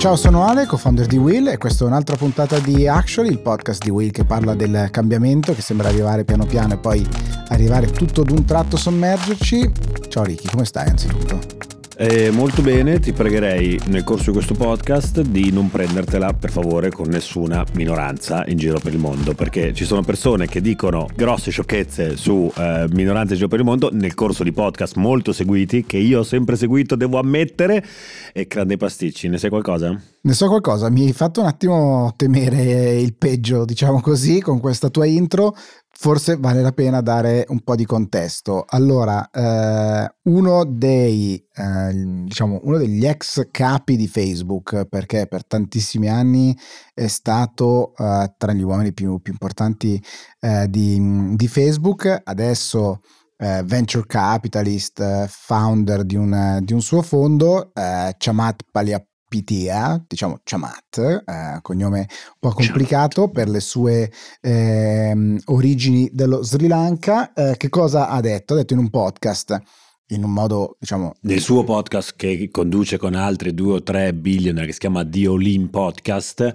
Ciao, sono Ale, co-founder di Will e questa è un'altra puntata di Actually, il podcast di Will che parla del cambiamento che sembra arrivare piano piano e poi arrivare tutto d'un tratto sommergerci. Ciao Ricky, come stai anzitutto? Eh, molto bene, ti pregherei nel corso di questo podcast di non prendertela per favore con nessuna minoranza in giro per il mondo, perché ci sono persone che dicono grosse sciocchezze su eh, minoranze in giro per il mondo nel corso di podcast molto seguiti, che io ho sempre seguito, devo ammettere, e creano dei pasticci. Ne sai qualcosa? Ne so qualcosa, mi hai fatto un attimo temere il peggio, diciamo così, con questa tua intro, forse vale la pena dare un po' di contesto. Allora, eh, uno dei, eh, diciamo, uno degli ex capi di Facebook, perché per tantissimi anni è stato eh, tra gli uomini più, più importanti eh, di, di, Facebook, adesso eh, venture capitalist, founder di un, di un suo fondo, eh, Chamat Paliap Pitia, diciamo Chamat, eh, cognome un po' complicato per le sue eh, origini dello Sri Lanka, eh, che cosa ha detto? Ha detto in un podcast in un modo, diciamo... Nel suo podcast che conduce con altri due o tre billionaire che si chiama The All Podcast,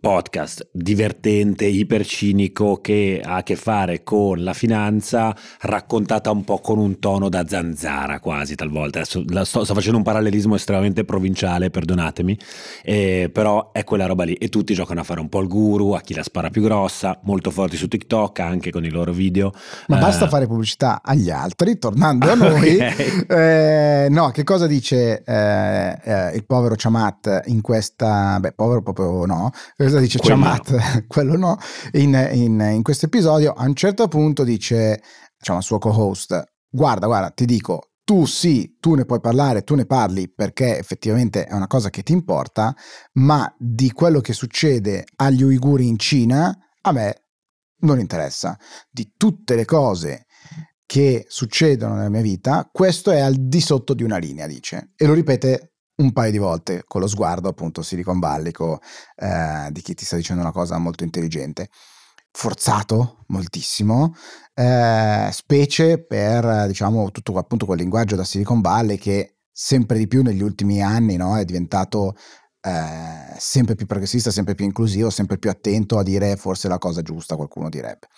podcast divertente, ipercinico che ha a che fare con la finanza raccontata un po' con un tono da zanzara quasi talvolta. Adesso sto, sto facendo un parallelismo estremamente provinciale, perdonatemi, eh, però è quella roba lì e tutti giocano a fare un po' il guru, a chi la spara più grossa, molto forti su TikTok anche con i loro video. Ma uh, basta fare pubblicità agli altri, tornando a noi. Okay. Eh, no, che cosa dice eh, eh, il povero Chamat in questa... Beh, povero proprio no, cosa dice quello Chamat? No. quello no, in, in, in, questo episodio a un certo punto dice, diciamo al suo co-host, guarda, guarda, ti dico, tu sì, tu ne puoi parlare, tu ne parli perché effettivamente è una cosa che ti importa, ma di quello che succede agli uiguri in Cina, a me non interessa. Di tutte le cose che succedono nella mia vita, questo è al di sotto di una linea, dice. E lo ripete un paio di volte con lo sguardo appunto siliconvallico eh, di chi ti sta dicendo una cosa molto intelligente forzato moltissimo eh, specie per diciamo tutto appunto quel linguaggio da Silicon Valley che sempre di più negli ultimi anni no, è diventato eh, sempre più progressista, sempre più inclusivo, sempre più attento a dire forse la cosa giusta, qualcuno direbbe.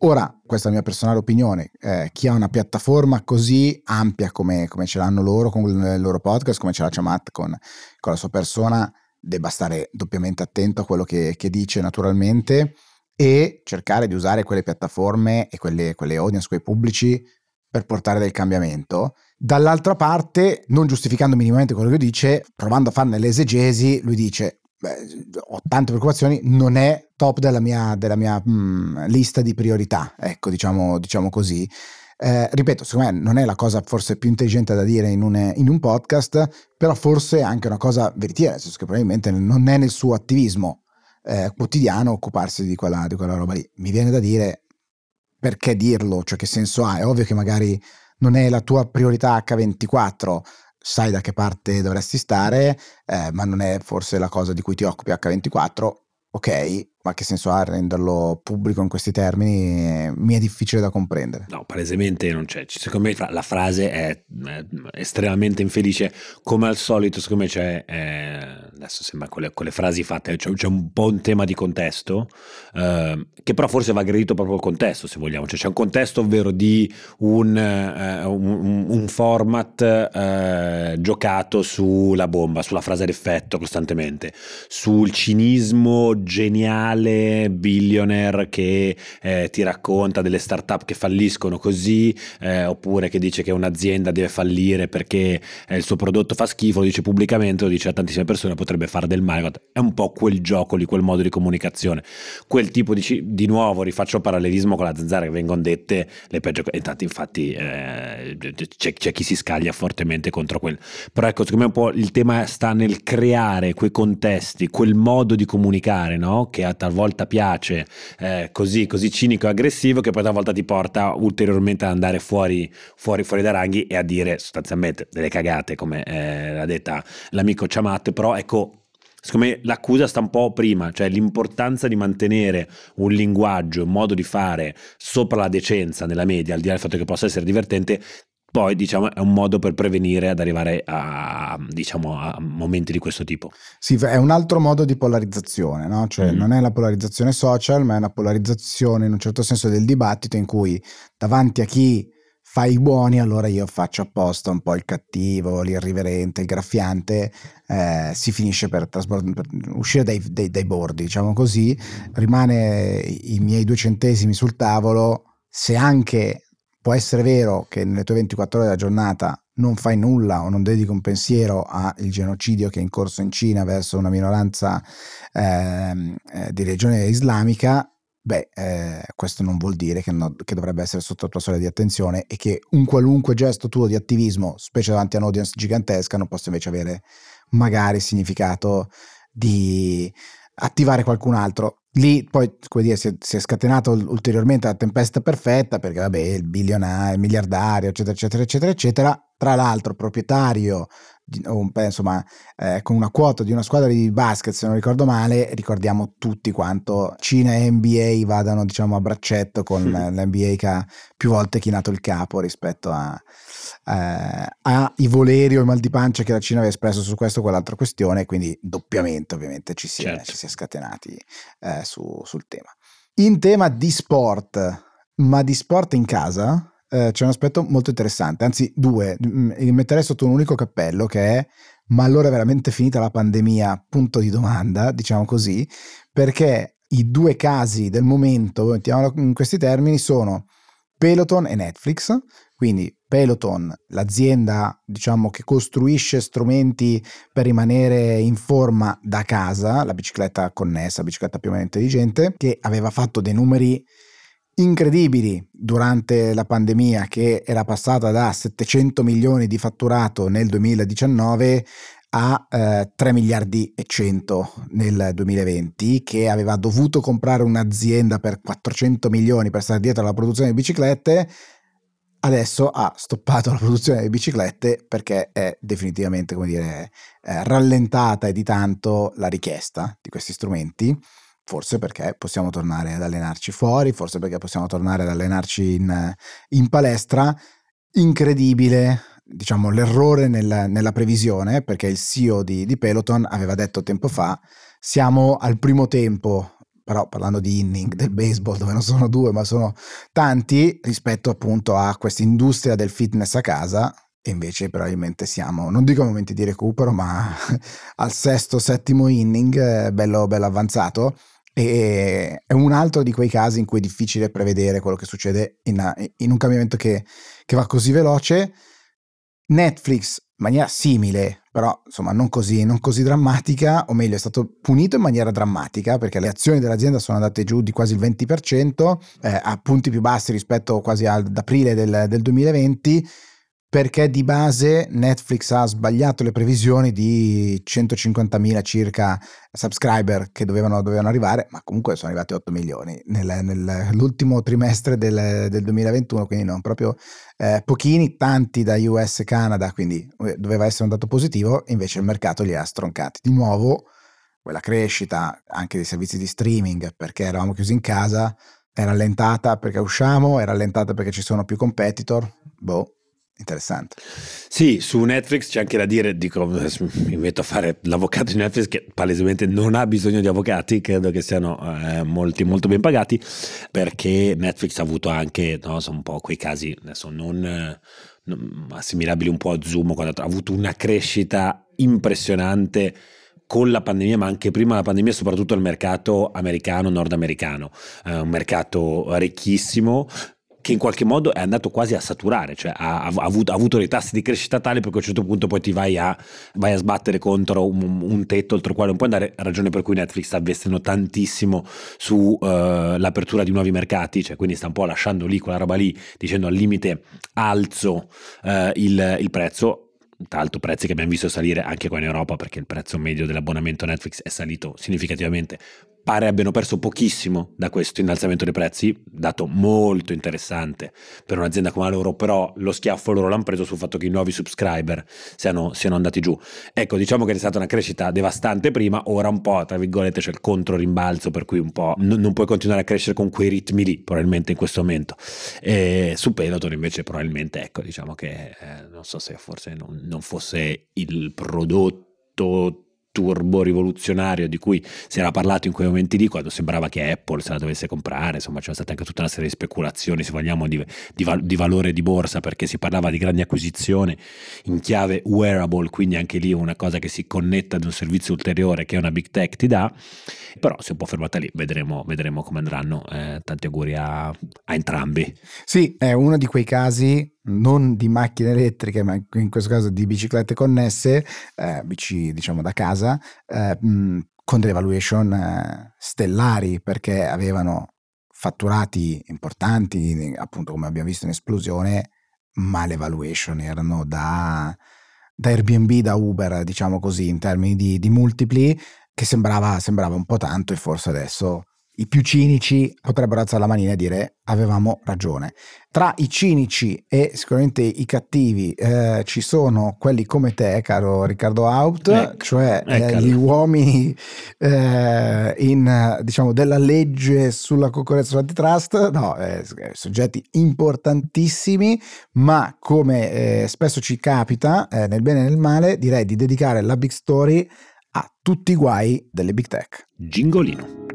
Ora, questa è la mia personale opinione, eh, chi ha una piattaforma così ampia come, come, ce l'hanno loro con il loro podcast, come ce l'ha Chamat con, con la sua persona, debba stare doppiamente attento a quello che, che, dice naturalmente e cercare di usare quelle piattaforme e quelle, quelle audience, quei pubblici per portare del cambiamento. Dall'altra parte, non giustificando minimamente quello che dice, provando a farne l'esegesi, lui dice beh, ho tante preoccupazioni, non è top della mia, della mia mh, mm, lista di priorità, ecco, diciamo, diciamo così. Eh, ripeto, secondo me non è la cosa forse più intelligente da dire in un, in un podcast, però forse è anche una cosa veritiera, nel senso che probabilmente non è nel suo attivismo eh, quotidiano occuparsi di quella, di quella roba lì. Mi viene da dire perché dirlo, cioè che senso ha? È ovvio che magari non è la tua priorità H24, sai da che parte dovresti stare, eh, ma non è forse la cosa di cui ti occupi H24, ok, ma che senso ha renderlo pubblico in questi termini? Mi è difficile da comprendere. No, palesemente non c'è. Secondo me la frase è, estremamente infelice. Come al solito, secondo me c'è. Eh, adesso sembra con le, con le frasi fatte, c'è, c'è, un po' un tema di contesto, eh, che però forse va aggredito proprio il contesto, se vogliamo. Cioè c'è un contesto, ovvero di un, eh, un, un format eh, giocato sulla bomba, sulla frase d'effetto costantemente, sul cinismo geniale banale billionaire che eh, ti racconta delle start-up che falliscono così, eh, oppure che dice che un'azienda deve fallire perché eh, il suo prodotto fa schifo, lo dice pubblicamente, lo dice a tantissime persone, potrebbe fare del male. È un po' quel gioco lì, quel modo di comunicazione, quel tipo di, di nuovo, rifaccio parallelismo con la zanzara che vengono dette le peggio, e tanti infatti eh, c'è, c'è chi si scaglia fortemente contro quel. Però ecco, secondo me un po' il tema sta nel creare quei contesti, quel modo di comunicare, no? Che a talvolta piace eh, così, così cinico e aggressivo che poi talvolta ti porta ulteriormente ad andare fuori, fuori, fuori da ranghi e a dire sostanzialmente delle cagate come eh, l'ha detta l'amico Ciamat, però ecco secondo me l'accusa sta un po' prima, cioè l'importanza di mantenere un linguaggio, un modo di fare sopra la decenza nella media, al di là del fatto che possa essere divertente, poi diciamo è un modo per prevenire ad arrivare a, diciamo, a momenti di questo tipo. Sì, è un altro modo di polarizzazione, no? cioè mm. non è la polarizzazione social, ma è una polarizzazione in un certo senso del dibattito in cui davanti a chi fa i buoni, allora io faccio apposta un po' il cattivo, l'irriverente, il graffiante, eh, si finisce per, trasbord- per uscire dai, dai, dai bordi, diciamo così, rimane i miei due centesimi sul tavolo, se anche può essere vero che nelle tue 24 ore della giornata non fai nulla o non dedichi un pensiero al genocidio che è in corso in Cina verso una minoranza ehm, eh, di religione islamica, beh, eh, questo non vuol dire che, no, che, dovrebbe essere sotto la tua soglia di attenzione e che un qualunque gesto tuo di attivismo, specie davanti a un'audience gigantesca, non possa invece avere magari significato di attivare qualcun altro. Lì poi, come dire, si è, si è scatenata ulteriormente la tempesta perfetta perché, vabbè, il bilionario, il miliardario, eccetera, eccetera, eccetera, eccetera, tra l'altro proprietario insomma, eh, con una quota di una squadra di basket, se non ricordo male, ricordiamo tutti quanto Cina e NBA vadano diciamo a braccetto con mm. l'NBA che ha più volte chinato il capo rispetto a, eh, ai voleri o i mal di pancia che la Cina aveva espresso su questa o quell'altra questione, quindi doppiamente ovviamente ci si, certo. è, ci si è scatenati eh, su, sul tema. In tema di sport, ma di sport in casa, eh, c'è un aspetto molto interessante, anzi due, mi metterei sotto un unico cappello che è ma allora è veramente finita la pandemia? Punto di domanda, diciamo così, perché i due casi del momento, mettiamolo in questi termini, sono Peloton e Netflix, quindi Peloton, l'azienda diciamo che costruisce strumenti per rimanere in forma da casa, la bicicletta connessa, la bicicletta più o meno intelligente, che aveva fatto dei numeri incredibili durante la pandemia che era passata da 700 milioni di fatturato nel 2019 a eh, 3 miliardi e 100 nel 2020 che aveva dovuto comprare un'azienda per 400 milioni per stare dietro alla produzione di biciclette adesso ha stoppato la produzione di biciclette perché è definitivamente come dire eh, rallentata e di tanto la richiesta di questi strumenti Forse perché possiamo tornare ad allenarci fuori, forse perché possiamo tornare ad allenarci in, in palestra. Incredibile, diciamo, l'errore nel, nella previsione, perché il CEO di, di Peloton aveva detto tempo fa, siamo al primo tempo però parlando di inning del baseball dove non sono due ma sono tanti rispetto appunto a questa industria del fitness a casa e invece probabilmente siamo, non dico momenti di recupero ma al sesto, settimo inning eh, bello, bello avanzato e è un altro di quei casi in cui è difficile prevedere quello che succede in, in un cambiamento che, che, va così veloce. Netflix, in maniera simile, però insomma non così, non così drammatica, o meglio è stato punito in maniera drammatica perché le azioni dell'azienda sono andate giù di quasi il 20%, eh, a punti più bassi rispetto quasi ad aprile del, del 2020 perché di base Netflix ha sbagliato le previsioni di 150.000 circa subscriber che dovevano, dovevano arrivare, ma comunque sono arrivati 8 milioni nel, nell'ultimo trimestre del, del, 2021, quindi non proprio eh, pochini, tanti da US e Canada, quindi eh, doveva essere un dato positivo, invece il mercato li ha stroncati. Di nuovo, quella crescita anche dei servizi di streaming, perché eravamo chiusi in casa, è rallentata perché usciamo, è rallentata perché ci sono più competitor, boh, Interessante. Sì, su Netflix c'è anche da dire, dico, mi metto a fare l'avvocato di Netflix che palesemente non ha bisogno di avvocati, credo che siano eh, molti molto ben pagati, perché Netflix ha avuto anche, no, so, un po' quei casi, adesso non, non assimilabili un po' a Zoom, quando ha avuto una crescita impressionante con la pandemia, ma anche prima della pandemia, soprattutto il mercato americano, nordamericano, eh, un mercato ricchissimo, che in qualche modo è andato quasi a saturare, cioè ha, ha, avuto, ha avuto, dei tassi di crescita tali perché a un certo punto poi ti vai a, vai a sbattere contro un, un, tetto oltre il quale non puoi andare, ragione per cui Netflix sta investendo tantissimo sull'apertura uh, di nuovi mercati, cioè quindi sta un po' lasciando lì quella roba lì, dicendo al limite alzo uh, il, il prezzo, tra l'altro prezzi che abbiamo visto salire anche qua in Europa perché il prezzo medio dell'abbonamento Netflix è salito significativamente pare abbiano perso pochissimo da questo innalzamento dei prezzi, dato molto interessante per un'azienda come la loro, però lo schiaffo loro l'hanno preso sul fatto che i nuovi subscriber siano, siano andati giù. Ecco, diciamo che è stata una crescita devastante prima, ora un po', tra virgolette, c'è il contro rimbalzo, per cui un po' n- non puoi continuare a crescere con quei ritmi lì, probabilmente in questo momento. E su Peloton invece probabilmente, ecco, diciamo che eh, non so se forse non, non fosse il prodotto turbo rivoluzionario di cui si era parlato in quei momenti lì quando sembrava che Apple se la dovesse comprare insomma c'è stata anche tutta una serie di speculazioni se vogliamo di, di, di valore di borsa perché si parlava di grandi acquisizioni in chiave wearable quindi anche lì una cosa che si connetta ad un servizio ulteriore che una big tech ti dà però si è un po' fermata lì vedremo, vedremo come andranno eh, tanti auguri a, a entrambi. Sì è uno di quei casi non di macchine elettriche, ma in questo caso di biciclette connesse, eh, bici diciamo da casa, eh, mh, con delle valuation eh, stellari perché avevano fatturati importanti, appunto come abbiamo visto in esplosione, ma le valuation erano da, da Airbnb, da Uber, diciamo così, in termini di, di multipli, che sembrava, sembrava un po' tanto e forse adesso i più cinici potrebbero alzare la manina e dire avevamo ragione. Tra i cinici e sicuramente i cattivi eh, ci sono quelli come te, caro Riccardo Haupt, ecco, cioè eh, gli uomini eh, in, diciamo, della legge sulla concorrenza sull'antitrust, no, eh, soggetti importantissimi, ma come eh, spesso ci capita, eh, nel bene e nel male, direi di dedicare la big story a tutti i guai delle big tech. Gingolino.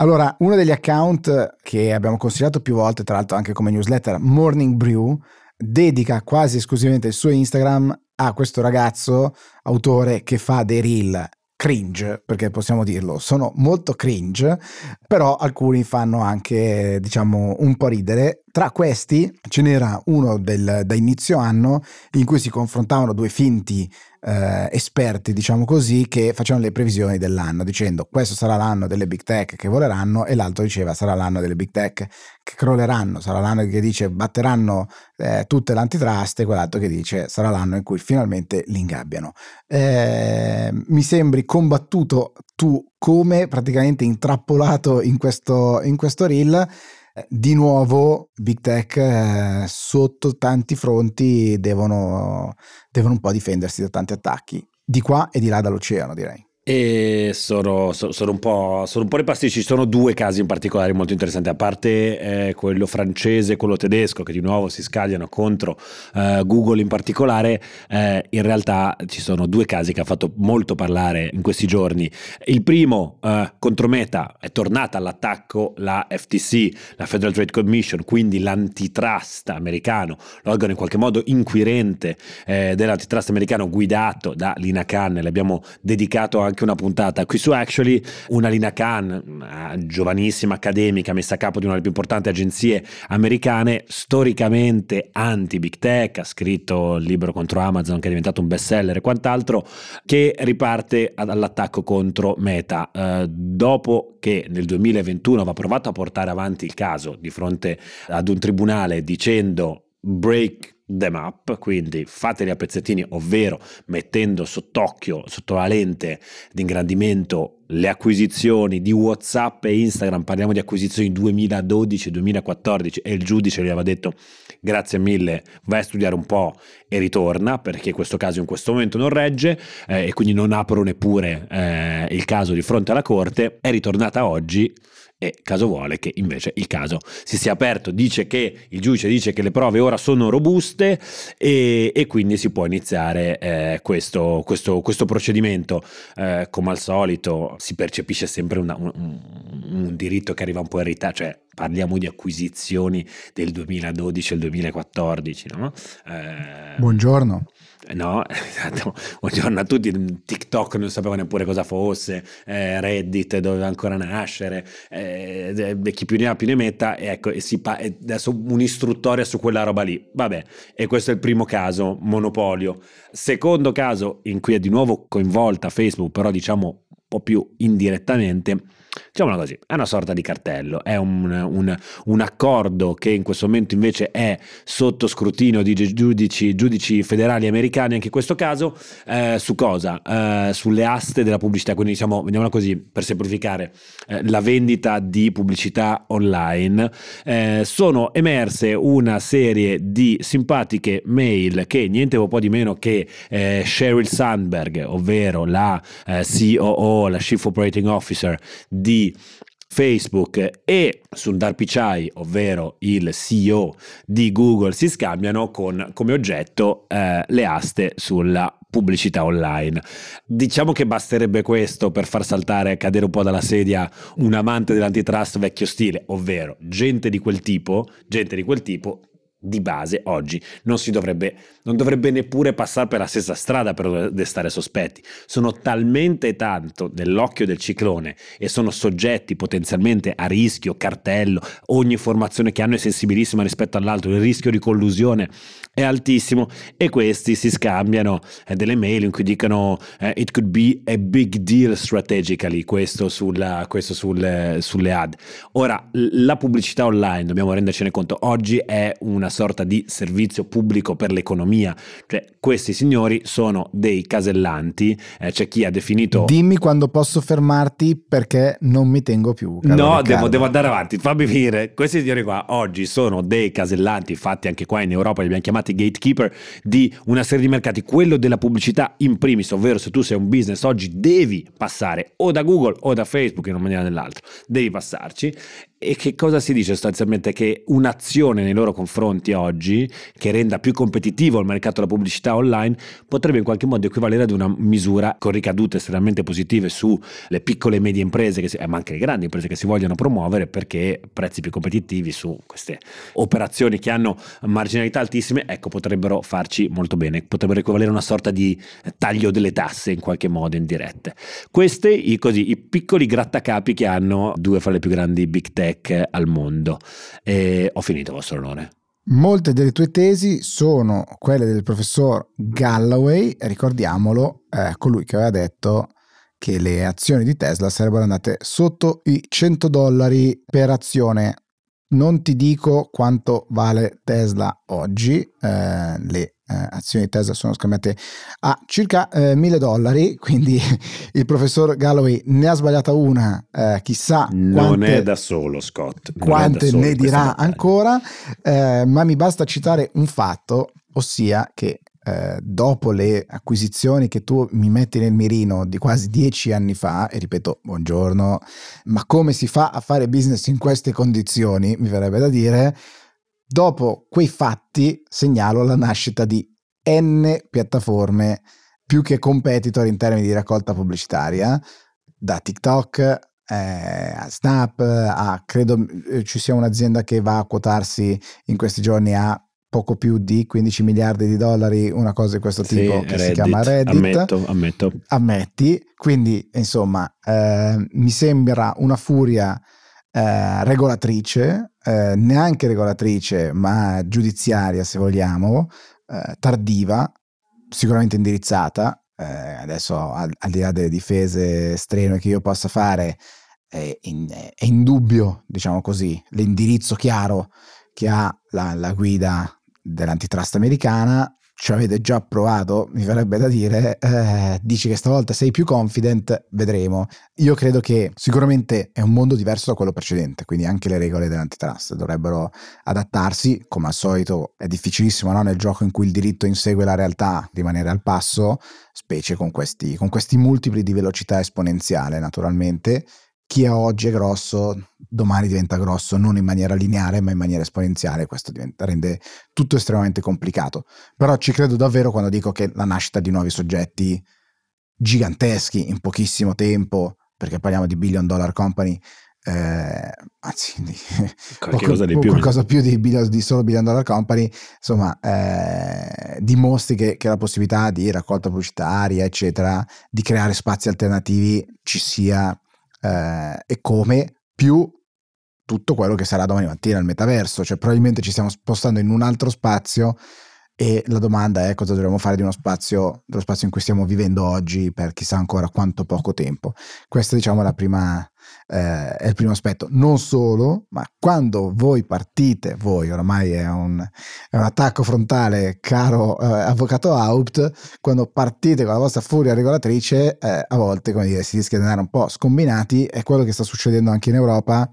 Allora, uno degli account che abbiamo consigliato più volte, tra l'altro anche come newsletter, Morning Brew, dedica quasi esclusivamente il suo Instagram a questo ragazzo autore che fa dei reel cringe, perché possiamo dirlo, sono molto cringe, però alcuni fanno anche, diciamo, un po' ridere. Tra questi ce n'era uno del, da inizio anno in cui si confrontavano due finti eh, esperti, diciamo così, che facevano le previsioni dell'anno, dicendo questo sarà l'anno delle big tech che voleranno e l'altro diceva sarà l'anno delle big tech che crolleranno, sarà l'anno che dice batteranno eh, tutte l'antitrust e quell'altro che dice sarà l'anno in cui finalmente li ingabbiano. Eh, mi sembri combattuto tu come praticamente intrappolato in questo, in questo reel di nuovo Big Tech eh, sotto tanti fronti devono, devono un po' difendersi da tanti attacchi, di qua e di là dall'oceano direi. E sono, sono, un po', sono un po' ripasticci. Ci sono due casi in particolare molto interessanti, a parte eh, quello francese e quello tedesco, che di nuovo si scagliano contro eh, Google in particolare. Eh, in realtà ci sono due casi che hanno fatto molto parlare in questi giorni. Il primo eh, contro Meta è tornata all'attacco la FTC, la Federal Trade Commission, quindi l'antitrust americano, l'organo in qualche modo inquirente eh, dell'antitrust americano guidato da Lina Khan. Le abbiamo dedicato anche anche una puntata qui su Actually, una Lina Khan, giovanissima accademica, messa a capo di una delle più importanti agenzie americane, storicamente anti-big tech, ha scritto il libro contro Amazon che è diventato un bestseller e quant'altro, che riparte all'attacco contro Meta. Eh, dopo che nel 2021 aveva provato a portare avanti il caso di fronte ad un tribunale dicendo break them up, quindi fateli a pezzettini, ovvero mettendo sott'occhio, sotto la lente di ingrandimento le acquisizioni di WhatsApp e Instagram, parliamo di acquisizioni 2012-2014 e il giudice gli aveva detto grazie mille, vai a studiare un po' e ritorna perché questo caso in questo momento non regge eh, e quindi non apro neppure eh, il caso di fronte alla corte, è ritornata oggi e caso vuole che invece il caso si sia aperto, dice che il giudice dice che le prove ora sono robuste e, e quindi si può iniziare eh, questo, questo, questo, procedimento. Eh, come al solito si percepisce sempre una, un, un, diritto che arriva un po' in ritardo, cioè parliamo di acquisizioni del 2012 al 2014. No? Eh, Buongiorno. No, esatto. Buongiorno a tutti. TikTok non sapevo neppure cosa fosse, eh, Reddit doveva ancora nascere, eh, chi più ne ha più ne metta. E ecco, e si pa- adesso un'istruttoria su quella roba lì. Vabbè, e questo è il primo caso, monopolio. Secondo caso in cui è di nuovo coinvolta Facebook, però diciamo un po' più indirettamente diciamola così, è una sorta di cartello, è un, un, un accordo che in questo momento invece è sotto scrutinio di giudici, giudici federali americani, anche in questo caso, eh, su cosa? Eh, sulle aste della pubblicità, quindi diciamo, vediamola così, per semplificare, eh, la vendita di pubblicità online. Eh, sono emerse una serie di simpatiche mail che niente po' di meno che eh, Sheryl Sandberg, ovvero la eh, COO, la Chief Operating Officer di Facebook e Sundar Pichai, ovvero il CEO di Google, si scambiano con come oggetto eh, le aste sulla pubblicità online. Diciamo che basterebbe questo per far saltare e cadere un po' dalla sedia un amante dell'antitrust vecchio stile, ovvero gente di quel tipo, gente di quel tipo di base oggi non si dovrebbe, non dovrebbe neppure passare per la stessa strada per destare sospetti. Sono talmente tanto nell'occhio del ciclone e sono soggetti potenzialmente a rischio, cartello, ogni informazione che hanno è sensibilissima rispetto all'altro, il rischio di collusione è altissimo e questi si scambiano eh, delle mail in cui dicono eh, it could be a big deal strategically, questo, sulla, questo sul, sulle ad. Ora, la pubblicità online, dobbiamo rendercene conto, oggi è una sorta di servizio pubblico per l'economia, cioè questi signori sono dei casellanti, eh, c'è chi ha definito... Dimmi quando posso fermarti perché non mi tengo più. No, devo, devo, andare avanti, fammi finire. Questi signori qua oggi sono dei casellanti, infatti anche qua in Europa li abbiamo chiamati gatekeeper, di una serie di mercati, quello della pubblicità in primis, ovvero se tu sei un business oggi devi passare o da Google o da Facebook in una maniera o nell'altra, devi passarci e che cosa si dice sostanzialmente? Che un'azione nei loro confronti oggi, che renda più competitivo il mercato della pubblicità online, potrebbe in qualche modo equivalere ad una misura con ricadute estremamente positive sulle piccole e medie imprese, si, ma anche le grandi imprese che si vogliono promuovere perché prezzi più competitivi su queste operazioni che hanno marginalità altissime, ecco, potrebbero farci molto bene, potrebbero equivalere a una sorta di taglio delle tasse in qualche modo indirette. Questi, i, i piccoli grattacapi che hanno due fra le più grandi big tech tech al mondo. E ho finito, vostro onore. Molte delle tue tesi sono quelle del professor Galloway, ricordiamolo, eh, colui che aveva detto che le azioni di Tesla sarebbero andate sotto i 100 dollari per azione. Non ti dico quanto vale Tesla oggi, eh, le eh, azioni di Tesla sono scambiate a circa eh, 1000 dollari, quindi il professor Galloway ne ha sbagliata una, eh, chissà non quante, è da solo Scott, quante solo ne dirà ancora, eh, ma mi basta citare un fatto, ossia che eh, dopo le acquisizioni che tu mi metti nel mirino di quasi dieci anni fa, e ripeto, buongiorno, ma come si fa a fare business in queste condizioni, mi verrebbe da dire, Dopo quei fatti segnalo la nascita di N piattaforme più che competitor in termini di raccolta pubblicitaria, da TikTok eh, a Snap, a credo eh, ci sia un'azienda che va a quotarsi in questi giorni a poco più di 15 miliardi di dollari, una cosa di questo tipo sì, che Reddit. si chiama Reddit. Ammetto, ammetto. Ammetti, quindi insomma eh, mi sembra una furia eh, regolatrice, eh, neanche regolatrice, ma giudiziaria se vogliamo, eh, tardiva, sicuramente indirizzata. Eh, adesso al, al, di là delle difese strenue che io possa fare, è, in, è indubbio, diciamo così, l'indirizzo chiaro che ha la, la guida dell'antitrust americana ci avete già provato, mi verrebbe da dire, eh, dici che stavolta sei più confident, vedremo. Io credo che sicuramente è un mondo diverso da quello precedente, quindi anche le regole dell'antitrust dovrebbero adattarsi, come al solito è difficilissimo no? nel gioco in cui il diritto insegue la realtà, rimanere al passo, specie con questi, con questi multipli di velocità esponenziale naturalmente, chi è oggi è grosso, domani diventa grosso non in maniera lineare ma in maniera esponenziale, questo diventa, rende tutto estremamente complicato. Però ci credo davvero quando dico che la nascita di nuovi soggetti giganteschi in pochissimo tempo, perché parliamo di billion dollar company, eh, anzi di, qualcosa, di più. qualcosa più di, billion, di, solo billion dollar company, insomma, eh, dimostri che, che, la possibilità di raccolta pubblicitaria, eccetera, di creare spazi alternativi ci sia eh, e come più tutto quello che sarà domani mattina il metaverso, cioè probabilmente ci stiamo spostando in un altro spazio e la domanda è cosa dovremmo fare di uno spazio, dello spazio in cui stiamo vivendo oggi per chissà ancora quanto poco tempo. Questa diciamo è prima, eh, è il primo aspetto. Non solo, ma quando voi partite, voi ormai è un, è un attacco frontale, caro eh, avvocato Haupt, quando partite con la vostra furia regolatrice, eh, a volte come dire, si rischia di andare un po' scombinati, è quello che sta succedendo anche in Europa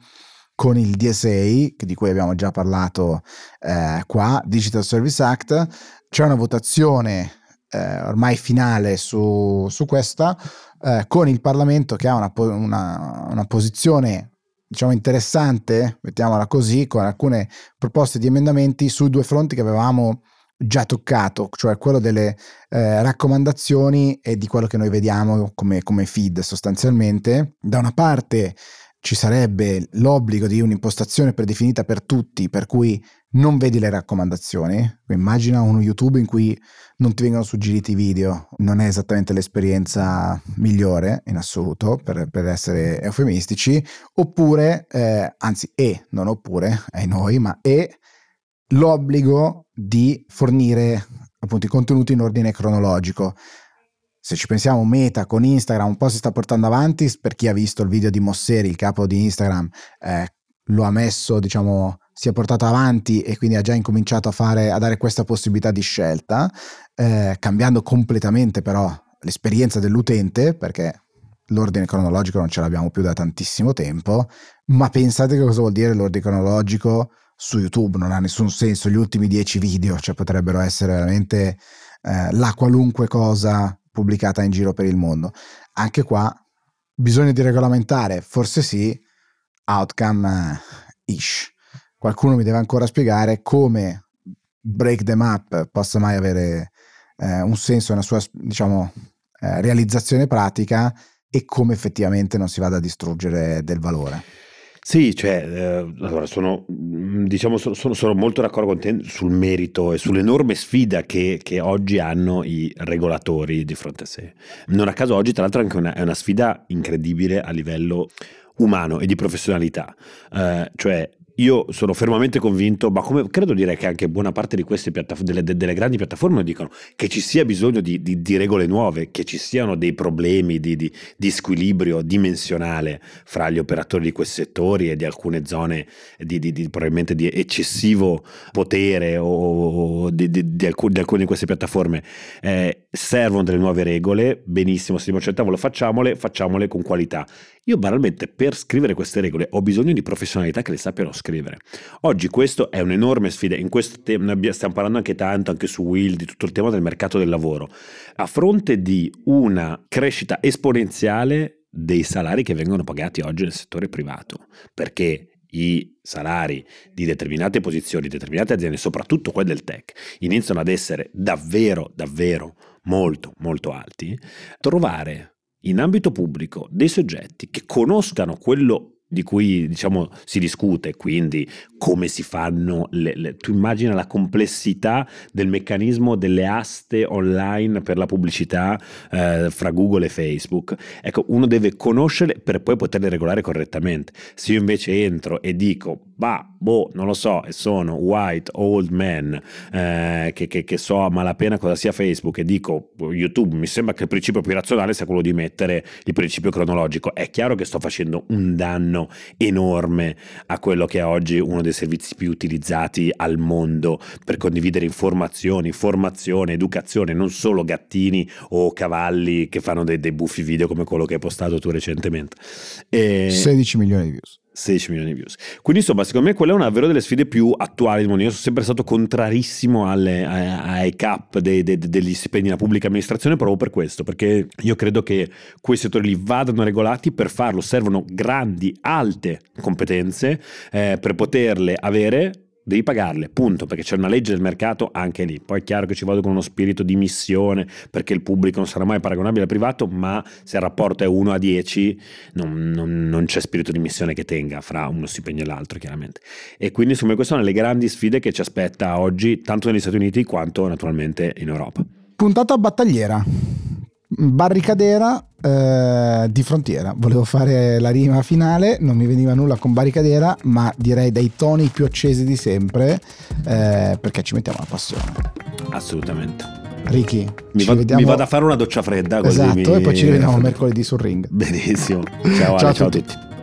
con il DSA, di cui abbiamo già parlato eh, qua, Digital Service Act, c'è una votazione eh, ormai finale su, su questa, eh, con il Parlamento che ha una, una, una posizione diciamo interessante, mettiamola così, con alcune proposte di emendamenti sui due fronti che avevamo già toccato, cioè quello delle eh, raccomandazioni e di quello che noi vediamo come, come feed sostanzialmente. Da una parte ci sarebbe l'obbligo di un'impostazione predefinita per tutti, per cui non vedi le raccomandazioni. Immagina uno YouTube in cui non ti vengono suggeriti video, non è esattamente l'esperienza migliore in assoluto, per, per essere eufemistici, oppure, eh, anzi, e, non oppure, ai noi, ma è l'obbligo di fornire appunto i contenuti in ordine cronologico se ci pensiamo, Meta con Instagram un po' si sta portando avanti, per chi ha visto il video di Mosseri, il capo di Instagram, eh, lo ha messo, diciamo, si è portato avanti e quindi ha già incominciato a, fare, a dare questa possibilità di scelta, eh, cambiando completamente però l'esperienza dell'utente, perché l'ordine cronologico non ce l'abbiamo più da tantissimo tempo, ma pensate che cosa vuol dire l'ordine cronologico su YouTube, non ha nessun senso, gli ultimi dieci video, cioè potrebbero essere veramente eh, la qualunque cosa pubblicata in giro per il mondo. Anche qua bisogna di regolamentare, forse sì, outcome eh, ish. Qualcuno mi deve ancora spiegare come break them up possa mai avere eh, un senso nella sua diciamo, eh, realizzazione pratica e come effettivamente non si vada a distruggere del valore. Sì, cioè, eh, allora sono, mm, diciamo, sono, sono, molto d'accordo con te sul merito e sull'enorme sfida che, che, oggi hanno i regolatori di fronte a sé. Non a caso oggi, tra l'altro, è anche una, è una sfida incredibile a livello umano e di professionalità. Eh, cioè, io sono fermamente convinto, ma come credo dire che anche buona parte di queste piattaf- delle, delle, grandi piattaforme dicono che ci sia bisogno di, di, di regole nuove, che ci siano dei problemi di, di, squilibrio dimensionale fra gli operatori di questi settori e di alcune zone probabilmente di eccessivo potere o, di, alcune, di queste piattaforme. Eh, servono delle nuove regole, benissimo, se dobbiamo c'è il tavolo, facciamole, facciamole con qualità. Io banalmente per scrivere queste regole ho bisogno di professionalità che le sappiano scrivere. Oggi questo è un'enorme sfida, in questo tema stiamo parlando anche tanto, anche su Will, di tutto il tema del mercato del lavoro. A fronte di una crescita esponenziale dei salari che vengono pagati oggi nel settore privato, perché i salari di determinate posizioni, determinate aziende, soprattutto quelle del tech, iniziano ad essere davvero, davvero molto, molto alti, trovare in ambito pubblico dei soggetti che conoscano quello di cui diciamo si discute, quindi come si fanno, le, le, tu immagina la complessità del meccanismo delle aste online per la pubblicità eh, fra Google e Facebook. Ecco, uno deve conoscerle per poi poterle regolare correttamente. Se io invece entro e dico, bah, boh, non lo so, e sono white old man eh, che, che, che, so a malapena cosa sia Facebook e dico YouTube, mi sembra che il principio più razionale sia quello di mettere il principio cronologico. È chiaro che sto facendo un danno enorme a quello che è oggi uno dei servizi più utilizzati al mondo per condividere informazioni, formazione, educazione, non solo gattini o cavalli che fanno dei, dei buffi video come quello che hai postato tu recentemente. E... 16 milioni di views. 16 milioni di views. Quindi insomma, secondo me quella è una davvero delle sfide più attuali del mondo. Io sono sempre stato contrarissimo alle, ai cap dei, dei, degli stipendi nella pubblica amministrazione proprio per questo, perché io credo che quei settori lì vadano regolati, per farlo servono grandi, alte competenze eh, per poterle avere devi pagarle, punto, perché c'è una legge del mercato anche lì. Poi è chiaro che ci vado con uno spirito di missione, perché il pubblico non sarà mai paragonabile al privato, ma se il rapporto è 1 a 10 non, non, non c'è spirito di missione che tenga fra uno stipendio e l'altro, chiaramente. E quindi insomma queste sono le grandi sfide che ci aspetta oggi, tanto negli Stati Uniti quanto naturalmente in Europa. Puntata battagliera barricadera eh, di frontiera. Volevo fare la rima finale, non mi veniva nulla con barricadera, ma direi dai toni più accesi di sempre, eh, perché ci mettiamo la passione. Assolutamente. Ricky, mi, va, vediamo... mi, vado a fare una doccia fredda. Così esatto, mi... e poi ci rivediamo mercoledì sul ring. Benissimo. Ciao, ciao, Ale, ciao a tutti. tutti.